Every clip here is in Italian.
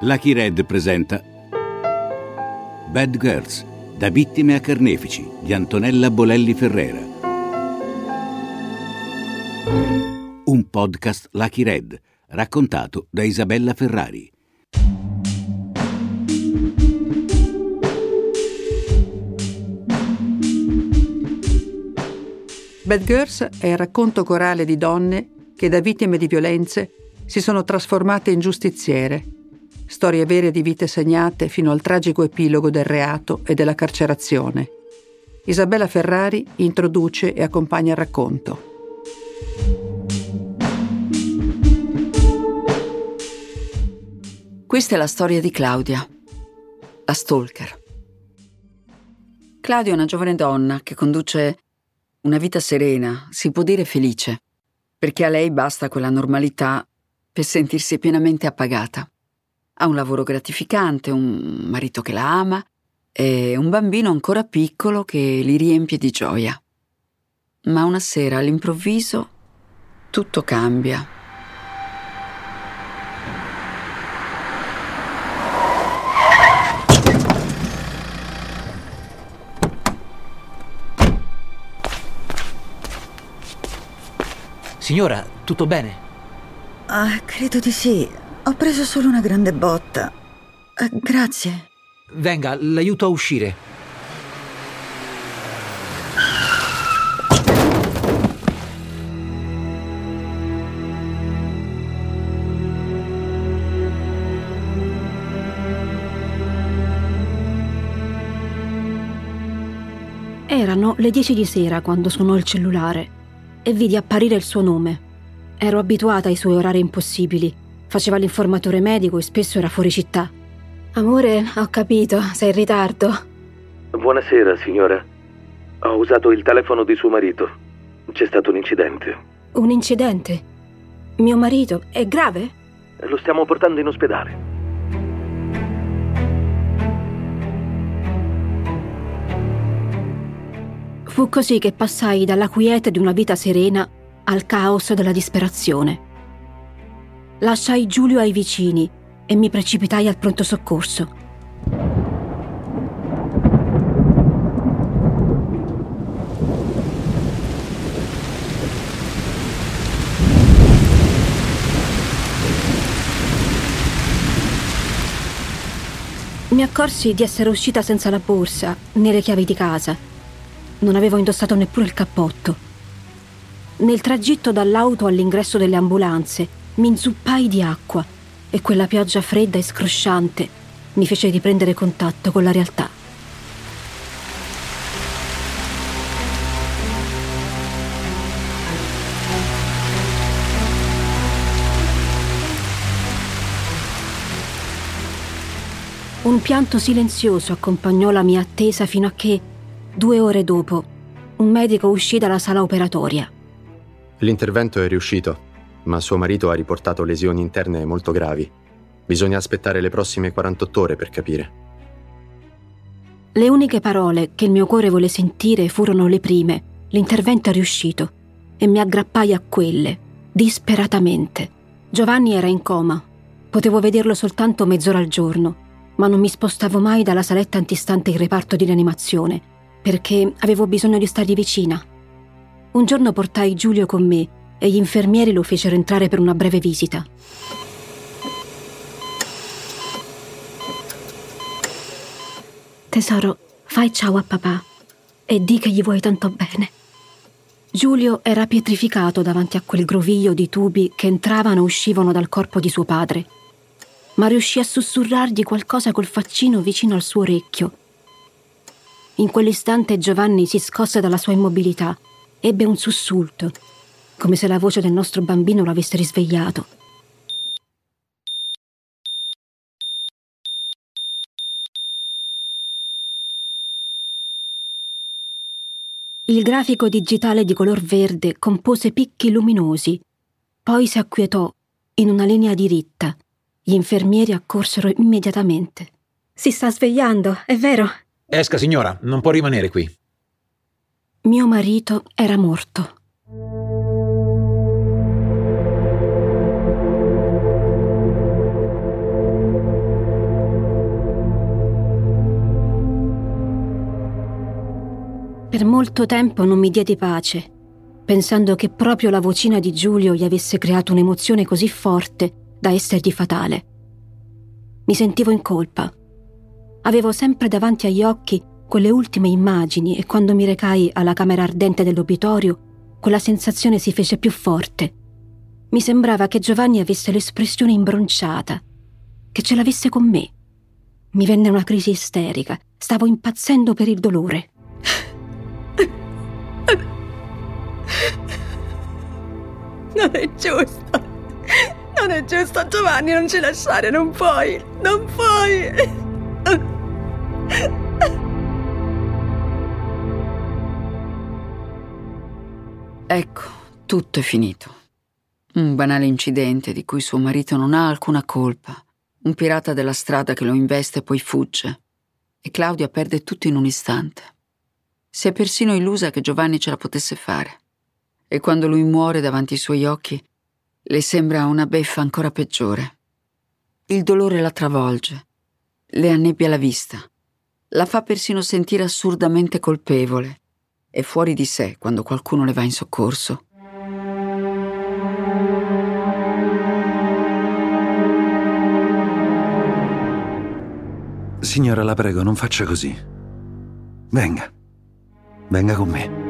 Lucky Red presenta Bad Girls, da vittime a carnefici di Antonella Bolelli Ferrera. Un podcast Lucky Red, raccontato da Isabella Ferrari. Bad Girls è il racconto corale di donne che da vittime di violenze si sono trasformate in giustiziere. Storie vere di vite segnate fino al tragico epilogo del reato e della carcerazione. Isabella Ferrari introduce e accompagna il racconto. Questa è la storia di Claudia, la stalker. Claudia è una giovane donna che conduce una vita serena, si può dire felice, perché a lei basta quella normalità per sentirsi pienamente appagata. Ha un lavoro gratificante, un marito che la ama e un bambino ancora piccolo che li riempie di gioia. Ma una sera all'improvviso tutto cambia. Signora, tutto bene? Ah, credo di sì. Ho preso solo una grande botta. Eh, grazie. Venga, l'aiuto a uscire. Erano le 10 di sera quando suonò il cellulare e vidi apparire il suo nome. Ero abituata ai suoi orari impossibili. Faceva l'informatore medico e spesso era fuori città. Amore, ho capito, sei in ritardo. Buonasera, signora. Ho usato il telefono di suo marito. C'è stato un incidente. Un incidente? Mio marito è grave? Lo stiamo portando in ospedale. Fu così che passai dalla quiete di una vita serena al caos della disperazione. Lasciai Giulio ai vicini e mi precipitai al pronto soccorso. Mi accorsi di essere uscita senza la borsa né le chiavi di casa. Non avevo indossato neppure il cappotto. Nel tragitto dall'auto all'ingresso delle ambulanze mi inzuppai di acqua e quella pioggia fredda e scrosciante mi fece riprendere contatto con la realtà. Un pianto silenzioso accompagnò la mia attesa fino a che, due ore dopo, un medico uscì dalla sala operatoria. L'intervento è riuscito, ma suo marito ha riportato lesioni interne molto gravi. Bisogna aspettare le prossime 48 ore per capire. Le uniche parole che il mio cuore volle sentire furono le prime. L'intervento è riuscito e mi aggrappai a quelle, disperatamente. Giovanni era in coma. Potevo vederlo soltanto mezz'ora al giorno, ma non mi spostavo mai dalla saletta antistante il reparto di rianimazione, perché avevo bisogno di stargli vicina. Un giorno portai Giulio con me e gli infermieri lo fecero entrare per una breve visita. Tesoro, fai ciao a papà e di che gli vuoi tanto bene. Giulio era pietrificato davanti a quel groviglio di tubi che entravano e uscivano dal corpo di suo padre, ma riuscì a sussurrargli qualcosa col faccino vicino al suo orecchio. In quell'istante Giovanni si scosse dalla sua immobilità, ebbe un sussulto, come se la voce del nostro bambino lo avesse risvegliato. Il grafico digitale di color verde compose picchi luminosi, poi si acquietò in una linea diritta. Gli infermieri accorsero immediatamente. Si sta svegliando, è vero? Esca, signora, non può rimanere qui. Mio marito era morto. Per molto tempo non mi diedi pace, pensando che proprio la vocina di Giulio gli avesse creato un'emozione così forte da essergli fatale. Mi sentivo in colpa. Avevo sempre davanti agli occhi quelle ultime immagini e quando mi recai alla camera ardente dell'obitorio, quella sensazione si fece più forte. Mi sembrava che Giovanni avesse l'espressione imbronciata, che ce l'avesse con me. Mi venne una crisi isterica, stavo impazzendo per il dolore. Non è giusto. Non è giusto, Giovanni, non ci lasciare, non puoi. Non puoi. Ecco, tutto è finito. Un banale incidente di cui suo marito non ha alcuna colpa. Un pirata della strada che lo investe e poi fugge. E Claudia perde tutto in un istante. Si è persino illusa che Giovanni ce la potesse fare. E quando lui muore davanti ai suoi occhi, le sembra una beffa ancora peggiore. Il dolore la travolge, le annebbia la vista, la fa persino sentire assurdamente colpevole e fuori di sé quando qualcuno le va in soccorso. Signora, la prego, non faccia così. Venga, venga con me.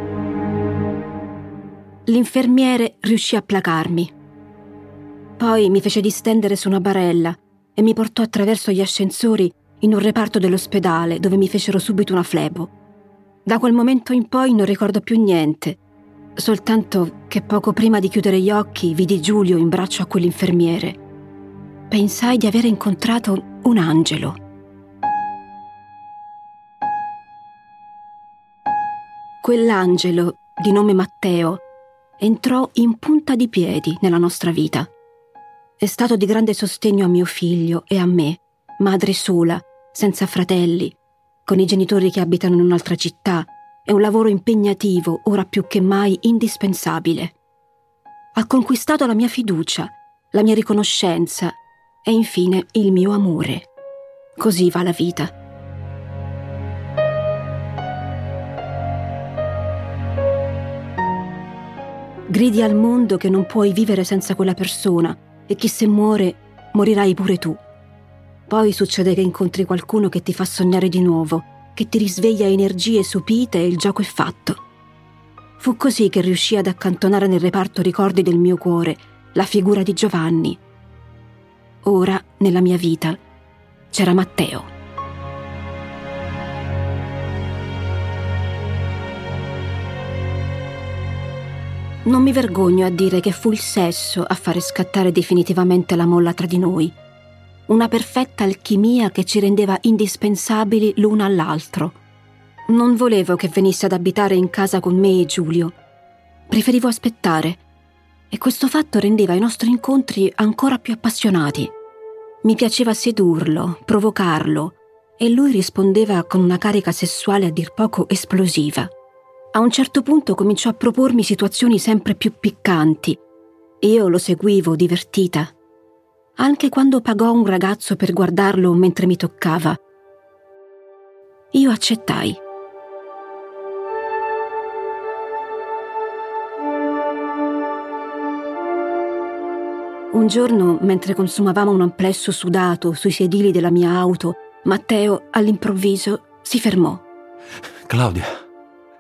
L'infermiere riuscì a placarmi. Poi mi fece distendere su una barella e mi portò attraverso gli ascensori in un reparto dell'ospedale dove mi fecero subito una flebo. Da quel momento in poi non ricordo più niente, soltanto che poco prima di chiudere gli occhi vidi Giulio in braccio a quell'infermiere. Pensai di aver incontrato un angelo. Quell'angelo, di nome Matteo, entrò in punta di piedi nella nostra vita. È stato di grande sostegno a mio figlio e a me, madre sola, senza fratelli, con i genitori che abitano in un'altra città e un lavoro impegnativo, ora più che mai indispensabile. Ha conquistato la mia fiducia, la mia riconoscenza e infine il mio amore. Così va la vita. Gridi al mondo che non puoi vivere senza quella persona e che se muore morirai pure tu. Poi succede che incontri qualcuno che ti fa sognare di nuovo, che ti risveglia energie sopite e il gioco è fatto. Fu così che riuscì ad accantonare nel reparto ricordi del mio cuore la figura di Giovanni. Ora, nella mia vita, c'era Matteo. Non mi vergogno a dire che fu il sesso a fare scattare definitivamente la molla tra di noi. Una perfetta alchimia che ci rendeva indispensabili l'uno all'altro. Non volevo che venisse ad abitare in casa con me e Giulio. Preferivo aspettare. E questo fatto rendeva i nostri incontri ancora più appassionati. Mi piaceva sedurlo, provocarlo, e lui rispondeva con una carica sessuale a dir poco esplosiva. A un certo punto cominciò a propormi situazioni sempre più piccanti. Io lo seguivo, divertita. Anche quando pagò un ragazzo per guardarlo mentre mi toccava. Io accettai. Un giorno, mentre consumavamo un amplesso sudato sui sedili della mia auto, Matteo, all'improvviso, si fermò. Claudia.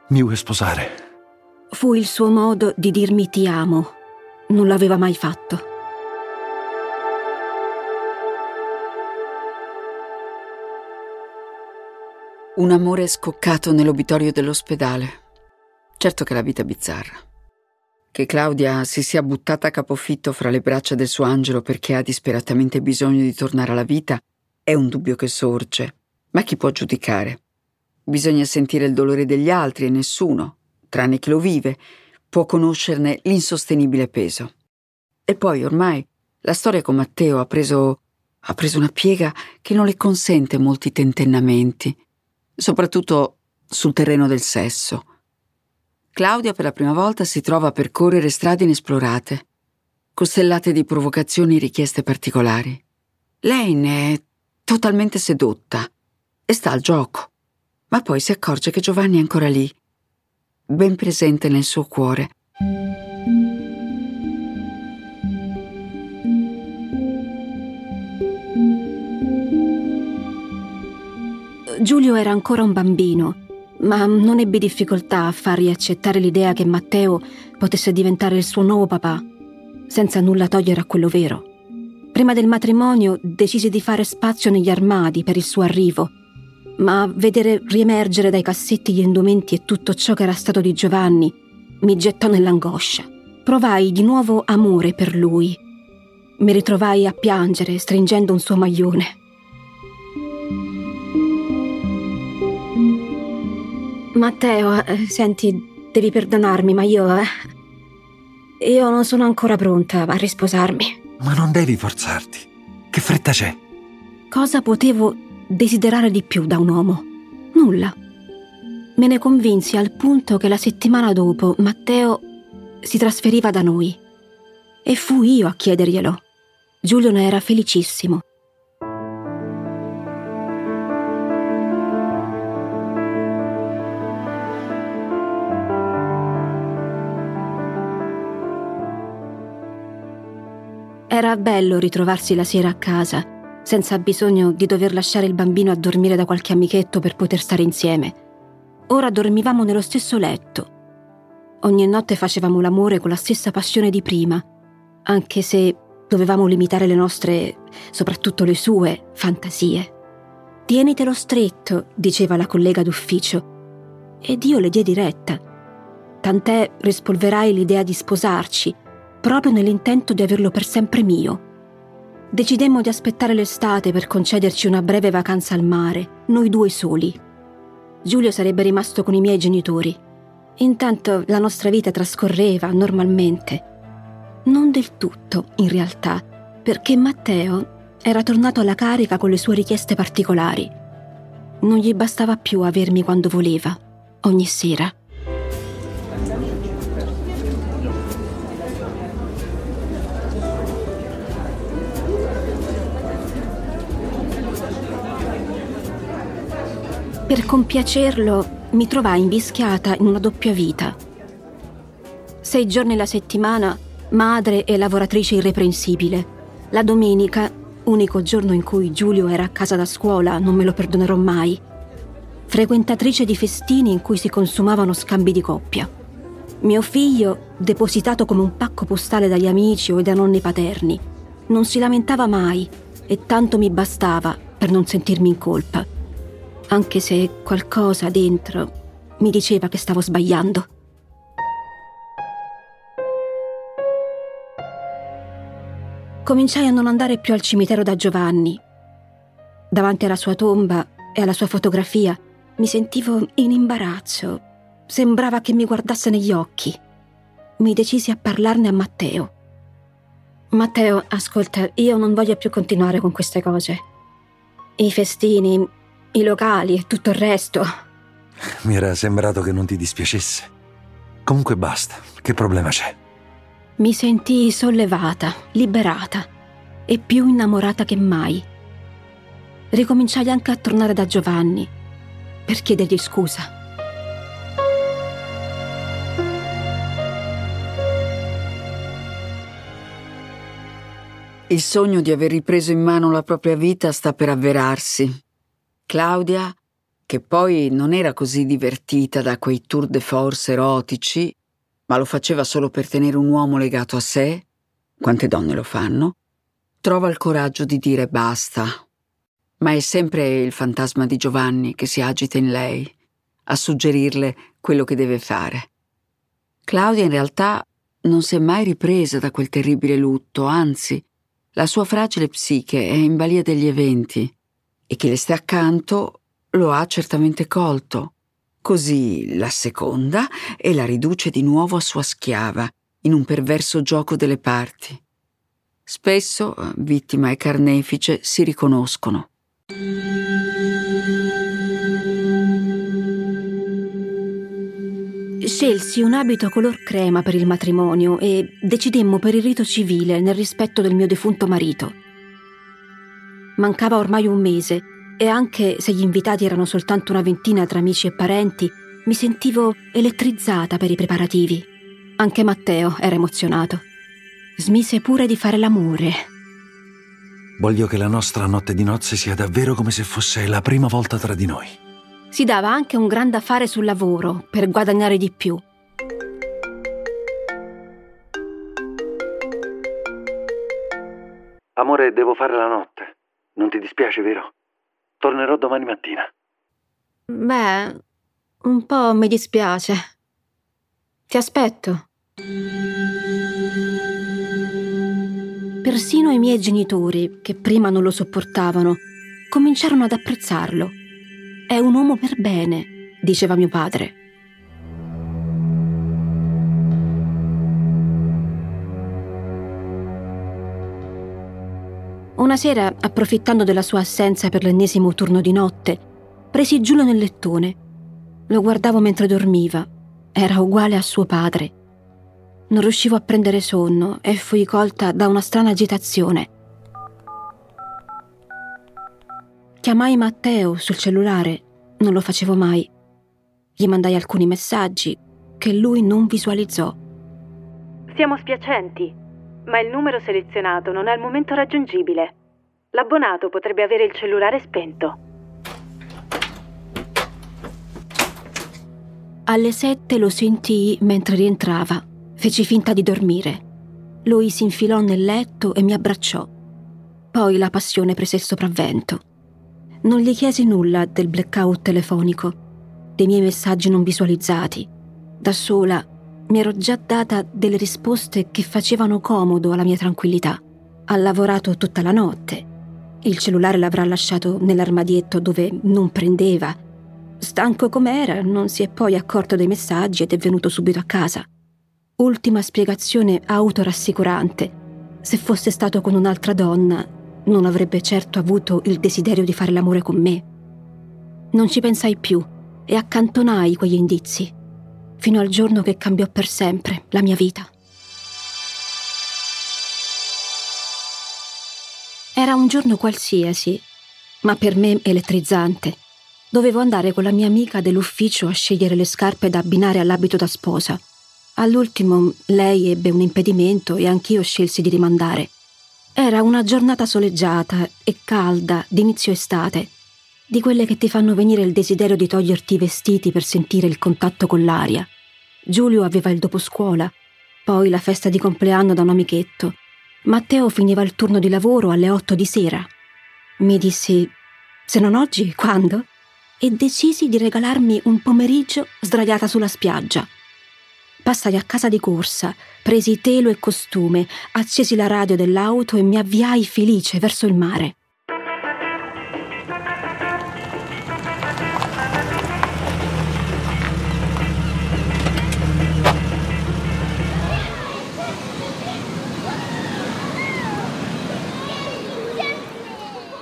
Mi vuoi sposare? Fu il suo modo di dirmi ti amo. Non l'aveva mai fatto. Un amore scoccato nell'obitorio dell'ospedale. Certo che la vita è bizzarra. Che Claudia si sia buttata a capofitto fra le braccia del suo angelo perché ha disperatamente bisogno di tornare alla vita è un dubbio che sorge, ma chi può giudicare? Bisogna sentire il dolore degli altri e nessuno, tranne chi lo vive, può conoscerne l'insostenibile peso. E poi ormai la storia con Matteo ha preso, ha preso una piega che non le consente molti tentennamenti, soprattutto sul terreno del sesso. Claudia per la prima volta si trova a percorrere strade inesplorate, costellate di provocazioni e richieste particolari. Lei ne è totalmente sedotta e sta al gioco ma poi si accorge che Giovanni è ancora lì ben presente nel suo cuore. Giulio era ancora un bambino, ma non ebbe difficoltà a fargli accettare l'idea che Matteo potesse diventare il suo nuovo papà, senza nulla togliere a quello vero. Prima del matrimonio decise di fare spazio negli armadi per il suo arrivo, ma vedere riemergere dai cassetti gli indumenti e tutto ciò che era stato di Giovanni mi gettò nell'angoscia. Provai di nuovo amore per lui. Mi ritrovai a piangere stringendo un suo maglione. Matteo, eh, senti, devi perdonarmi, ma io... Eh, io non sono ancora pronta a risposarmi. Ma non devi forzarti. Che fretta c'è? Cosa potevo desiderare di più da un uomo? Nulla. Me ne convinsi al punto che la settimana dopo Matteo si trasferiva da noi. E fui io a chiederglielo. Giulio ne era felicissimo. Era bello ritrovarsi la sera a casa, senza bisogno di dover lasciare il bambino a dormire da qualche amichetto per poter stare insieme. Ora dormivamo nello stesso letto. Ogni notte facevamo l'amore con la stessa passione di prima, anche se dovevamo limitare le nostre, soprattutto le sue, fantasie. Tienitelo stretto, diceva la collega d'ufficio, ed io le diedi retta. Tant'è rispolverai l'idea di sposarci, proprio nell'intento di averlo per sempre mio. Decidemmo di aspettare l'estate per concederci una breve vacanza al mare, noi due soli. Giulio sarebbe rimasto con i miei genitori. Intanto la nostra vita trascorreva normalmente. Non del tutto, in realtà, perché Matteo era tornato alla carica con le sue richieste particolari. Non gli bastava più avermi quando voleva, ogni sera. Per compiacerlo mi trovai invischiata in una doppia vita. Sei giorni alla settimana, madre e lavoratrice irreprensibile. La domenica, unico giorno in cui Giulio era a casa da scuola, non me lo perdonerò mai. Frequentatrice di festini in cui si consumavano scambi di coppia. Mio figlio, depositato come un pacco postale dagli amici o dai nonni paterni, non si lamentava mai e tanto mi bastava per non sentirmi in colpa anche se qualcosa dentro mi diceva che stavo sbagliando. Cominciai a non andare più al cimitero da Giovanni. Davanti alla sua tomba e alla sua fotografia mi sentivo in imbarazzo. Sembrava che mi guardasse negli occhi. Mi decisi a parlarne a Matteo. Matteo, ascolta, io non voglio più continuare con queste cose. I festini, i locali e tutto il resto. Mi era sembrato che non ti dispiacesse. Comunque basta, che problema c'è? Mi sentii sollevata, liberata e più innamorata che mai. Ricominciai anche a tornare da Giovanni per chiedergli scusa. Il sogno di aver ripreso in mano la propria vita sta per avverarsi Claudia, che poi non era così divertita da quei tour de force erotici, ma lo faceva solo per tenere un uomo legato a sé, quante donne lo fanno, trova il coraggio di dire basta. Ma è sempre il fantasma di Giovanni che si agita in lei, a suggerirle quello che deve fare. Claudia in realtà non si è mai ripresa da quel terribile lutto, anzi, la sua fragile psiche è in balia degli eventi e chi le sta accanto lo ha certamente colto. Così la seconda e la riduce di nuovo a sua schiava, in un perverso gioco delle parti. Spesso vittima e carnefice si riconoscono. Scelsi un abito color crema per il matrimonio e decidemmo per il rito civile nel rispetto del mio defunto marito. Mancava ormai un mese e anche se gli invitati erano soltanto una ventina tra amici e parenti, mi sentivo elettrizzata per i preparativi. Anche Matteo era emozionato. Smise pure di fare l'amore. Voglio che la nostra notte di nozze sia davvero come se fosse la prima volta tra di noi. Si dava anche un gran da fare sul lavoro per guadagnare di più. Amore, devo fare la notte. Non ti dispiace, vero? Tornerò domani mattina. Beh, un po' mi dispiace. Ti aspetto. Persino i miei genitori, che prima non lo sopportavano, cominciarono ad apprezzarlo. È un uomo per bene, diceva mio padre. Una sera, approfittando della sua assenza per l'ennesimo turno di notte, presi Giulio nel lettone. Lo guardavo mentre dormiva. Era uguale a suo padre. Non riuscivo a prendere sonno e fui colta da una strana agitazione. Chiamai Matteo sul cellulare, non lo facevo mai. Gli mandai alcuni messaggi che lui non visualizzò. Siamo spiacenti, ma il numero selezionato non è al momento raggiungibile. L'abbonato potrebbe avere il cellulare spento. Alle sette lo sentii mentre rientrava. Feci finta di dormire. Lui si infilò nel letto e mi abbracciò. Poi la passione prese il sopravvento. Non gli chiesi nulla del blackout telefonico, dei miei messaggi non visualizzati. Da sola mi ero già data delle risposte che facevano comodo alla mia tranquillità. Ha lavorato tutta la notte. Il cellulare l'avrà lasciato nell'armadietto dove non prendeva. Stanco com'era, non si è poi accorto dei messaggi ed è venuto subito a casa. Ultima spiegazione autorassicurante. Se fosse stato con un'altra donna, non avrebbe certo avuto il desiderio di fare l'amore con me. Non ci pensai più e accantonai quegli indizi fino al giorno che cambiò per sempre la mia vita. Era un giorno qualsiasi, ma per me elettrizzante. Dovevo andare con la mia amica dell'ufficio a scegliere le scarpe da abbinare all'abito da sposa. All'ultimo lei ebbe un impedimento e anch'io scelsi di rimandare. Era una giornata soleggiata e calda d'inizio estate di quelle che ti fanno venire il desiderio di toglierti i vestiti per sentire il contatto con l'aria. Giulio aveva il doposcuola, poi la festa di compleanno da un amichetto. Matteo finiva il turno di lavoro alle otto di sera. Mi dissi, se non oggi, quando? E decisi di regalarmi un pomeriggio sdraiata sulla spiaggia. Passai a casa di corsa, presi telo e costume, accesi la radio dell'auto e mi avviai felice verso il mare.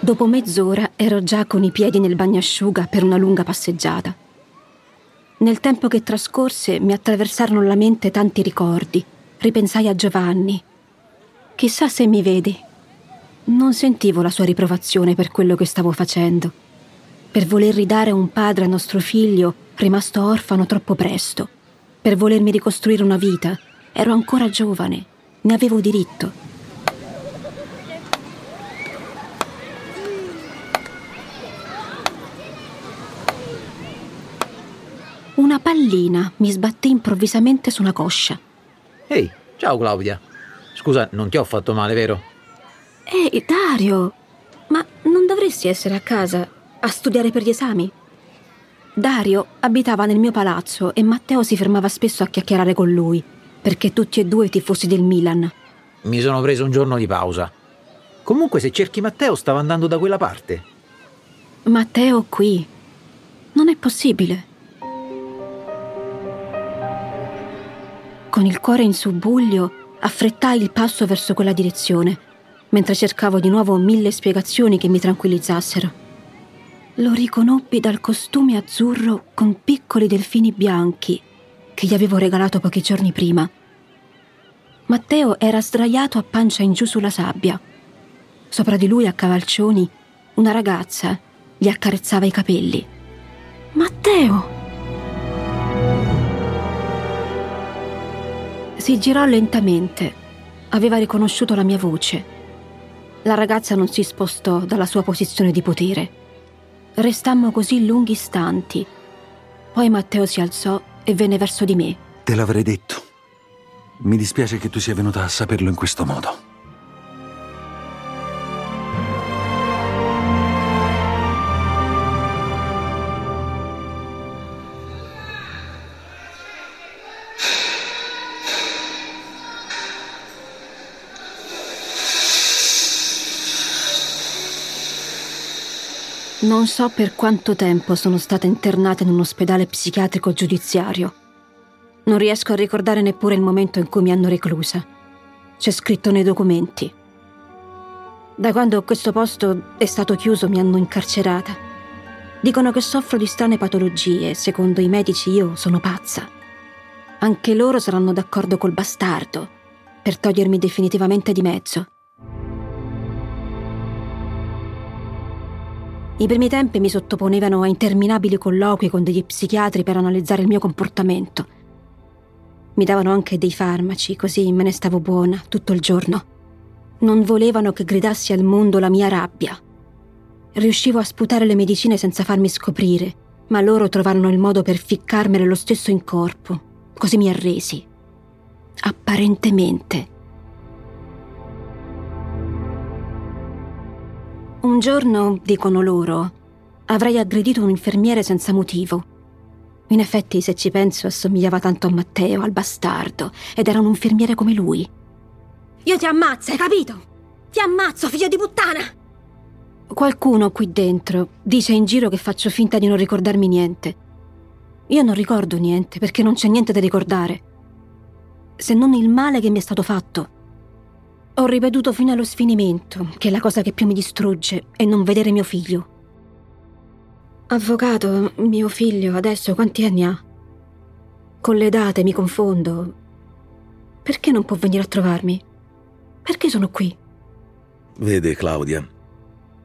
Dopo mezz'ora ero già con i piedi nel bagnasciuga per una lunga passeggiata. Nel tempo che trascorse mi attraversarono la mente tanti ricordi. Ripensai a Giovanni. Chissà se mi vedi. Non sentivo la sua riprovazione per quello che stavo facendo. Per voler ridare un padre a nostro figlio rimasto orfano troppo presto. Per volermi ricostruire una vita. Ero ancora giovane. Ne avevo diritto. Una pallina mi sbatté improvvisamente su una coscia. Ehi, ciao Claudia. Scusa, non ti ho fatto male, vero? Ehi, Dario! Ma non dovresti essere a casa a studiare per gli esami? Dario abitava nel mio palazzo e Matteo si fermava spesso a chiacchierare con lui, perché tutti e due tifosi del Milan. Mi sono preso un giorno di pausa. Comunque, se cerchi Matteo, stava andando da quella parte. Matteo qui. Non è possibile. Con il cuore in subbuglio, affrettai il passo verso quella direzione, mentre cercavo di nuovo mille spiegazioni che mi tranquillizzassero. Lo riconobbi dal costume azzurro con piccoli delfini bianchi che gli avevo regalato pochi giorni prima. Matteo era sdraiato a pancia in giù sulla sabbia. Sopra di lui, a cavalcioni, una ragazza gli accarezzava i capelli. Matteo! Si girò lentamente. Aveva riconosciuto la mia voce. La ragazza non si spostò dalla sua posizione di potere. Restammo così lunghi istanti. Poi Matteo si alzò e venne verso di me. Te l'avrei detto. Mi dispiace che tu sia venuta a saperlo in questo modo. Non so per quanto tempo sono stata internata in un ospedale psichiatrico giudiziario. Non riesco a ricordare neppure il momento in cui mi hanno reclusa. C'è scritto nei documenti. Da quando questo posto è stato chiuso mi hanno incarcerata. Dicono che soffro di strane patologie secondo i medici io sono pazza. Anche loro saranno d'accordo col bastardo per togliermi definitivamente di mezzo. I primi tempi mi sottoponevano a interminabili colloqui con degli psichiatri per analizzare il mio comportamento. Mi davano anche dei farmaci, così me ne stavo buona tutto il giorno. Non volevano che gridassi al mondo la mia rabbia. Riuscivo a sputare le medicine senza farmi scoprire, ma loro trovarono il modo per ficcarmele lo stesso in corpo. Così mi arresi. Apparentemente. Un giorno, dicono loro, avrei aggredito un infermiere senza motivo. In effetti, se ci penso, assomigliava tanto a Matteo, al bastardo, ed era un infermiere come lui. Io ti ammazzo, hai capito? Ti ammazzo, figlio di puttana! Qualcuno qui dentro dice in giro che faccio finta di non ricordarmi niente. Io non ricordo niente perché non c'è niente da ricordare. Se non il male che mi è stato fatto. Ho ripetuto fino allo sfinimento che la cosa che più mi distrugge è non vedere mio figlio. Avvocato, mio figlio adesso quanti anni ha? Con le date mi confondo. Perché non può venire a trovarmi? Perché sono qui? Vede, Claudia,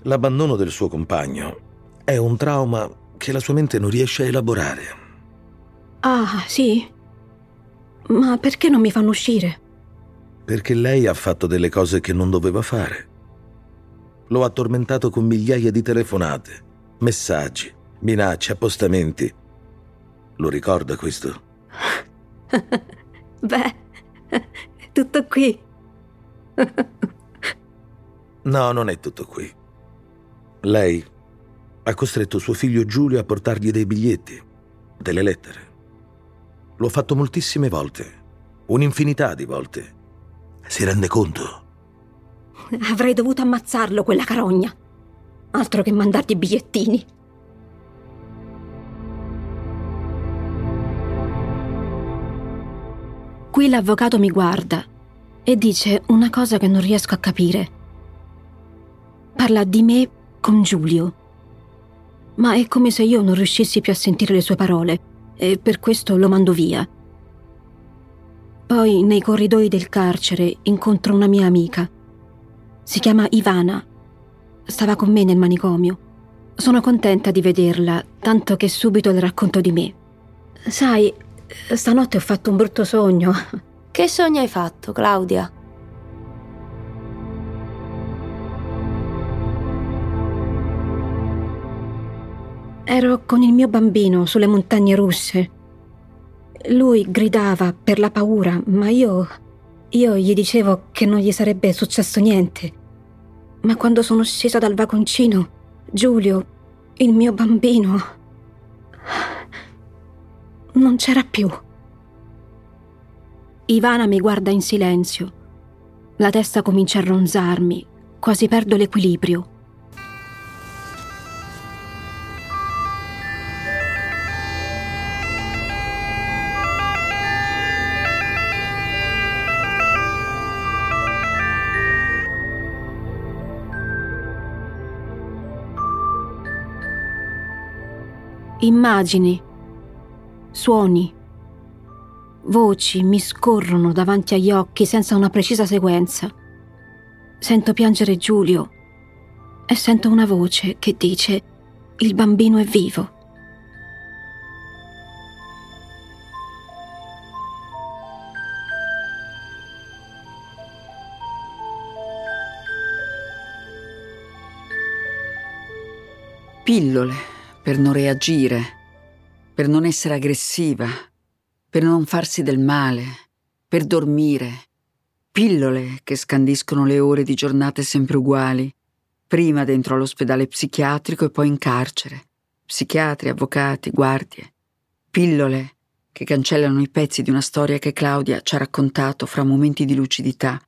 l'abbandono del suo compagno è un trauma che la sua mente non riesce a elaborare. Ah, sì? Ma perché non mi fanno uscire? Perché lei ha fatto delle cose che non doveva fare. Lo ha tormentato con migliaia di telefonate, messaggi, minacce, appostamenti. Lo ricorda questo? Beh, è tutto qui. no, non è tutto qui. Lei ha costretto suo figlio Giulio a portargli dei biglietti, delle lettere. Lo ha fatto moltissime volte, un'infinità di volte. Si rende conto? Avrei dovuto ammazzarlo, quella carogna. Altro che mandargli bigliettini. Qui l'avvocato mi guarda e dice una cosa che non riesco a capire. Parla di me con Giulio. Ma è come se io non riuscissi più a sentire le sue parole e per questo lo mando via. Poi, nei corridoi del carcere, incontro una mia amica. Si chiama Ivana. Stava con me nel manicomio. Sono contenta di vederla, tanto che subito le racconto di me. Sai, stanotte ho fatto un brutto sogno. Che sogno hai fatto, Claudia? Ero con il mio bambino sulle montagne russe. Lui gridava per la paura, ma io. io gli dicevo che non gli sarebbe successo niente. Ma quando sono scesa dal vagoncino, Giulio, il mio bambino, non c'era più. Ivana mi guarda in silenzio. La testa comincia a ronzarmi, quasi perdo l'equilibrio. Immagini, suoni, voci mi scorrono davanti agli occhi senza una precisa sequenza. Sento piangere Giulio e sento una voce che dice il bambino è vivo. Pillole per non reagire, per non essere aggressiva, per non farsi del male, per dormire. Pillole che scandiscono le ore di giornate sempre uguali, prima dentro all'ospedale psichiatrico e poi in carcere. Psichiatri, avvocati, guardie. Pillole che cancellano i pezzi di una storia che Claudia ci ha raccontato fra momenti di lucidità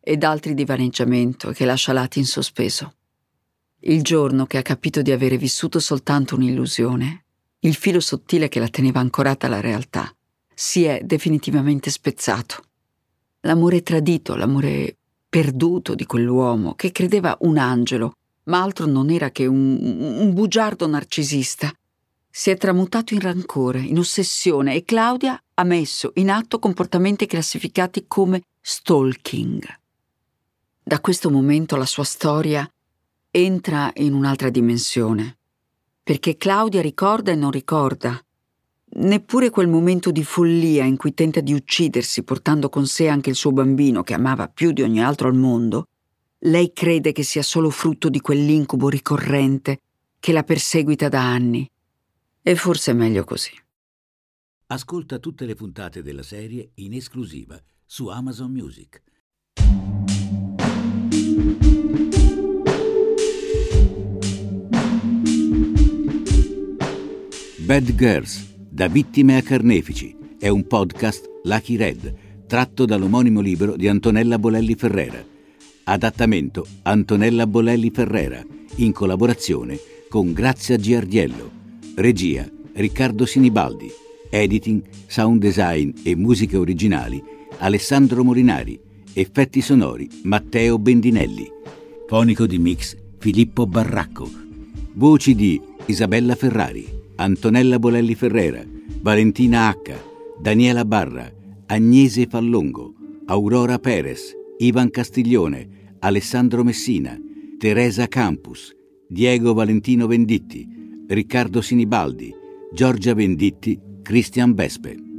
ed altri di vaneggiamento che lascia lati in sospeso. Il giorno che ha capito di avere vissuto soltanto un'illusione, il filo sottile che la teneva ancorata alla realtà, si è definitivamente spezzato. L'amore tradito, l'amore perduto di quell'uomo che credeva un angelo, ma altro non era che un, un bugiardo narcisista. Si è tramutato in rancore, in ossessione e Claudia ha messo in atto comportamenti classificati come stalking. Da questo momento la sua storia entra in un'altra dimensione, perché Claudia ricorda e non ricorda, neppure quel momento di follia in cui tenta di uccidersi portando con sé anche il suo bambino che amava più di ogni altro al mondo, lei crede che sia solo frutto di quell'incubo ricorrente che la perseguita da anni. E forse è meglio così. Ascolta tutte le puntate della serie in esclusiva su Amazon Music. Bad Girls, da vittime a carnefici, è un podcast Lucky Red, tratto dall'omonimo libro di Antonella Bolelli Ferrera. Adattamento Antonella Bolelli Ferrera, in collaborazione con Grazia Giardiello. Regia Riccardo Sinibaldi. Editing, sound design e musiche originali Alessandro Morinari. Effetti sonori Matteo Bendinelli. Fonico di mix Filippo Barracco. Voci di Isabella Ferrari, Antonella Bolelli Ferrera, Valentina H, Daniela Barra, Agnese Fallongo, Aurora Perez, Ivan Castiglione, Alessandro Messina, Teresa Campus, Diego Valentino Venditti, Riccardo Sinibaldi, Giorgia Venditti, Cristian Vespe.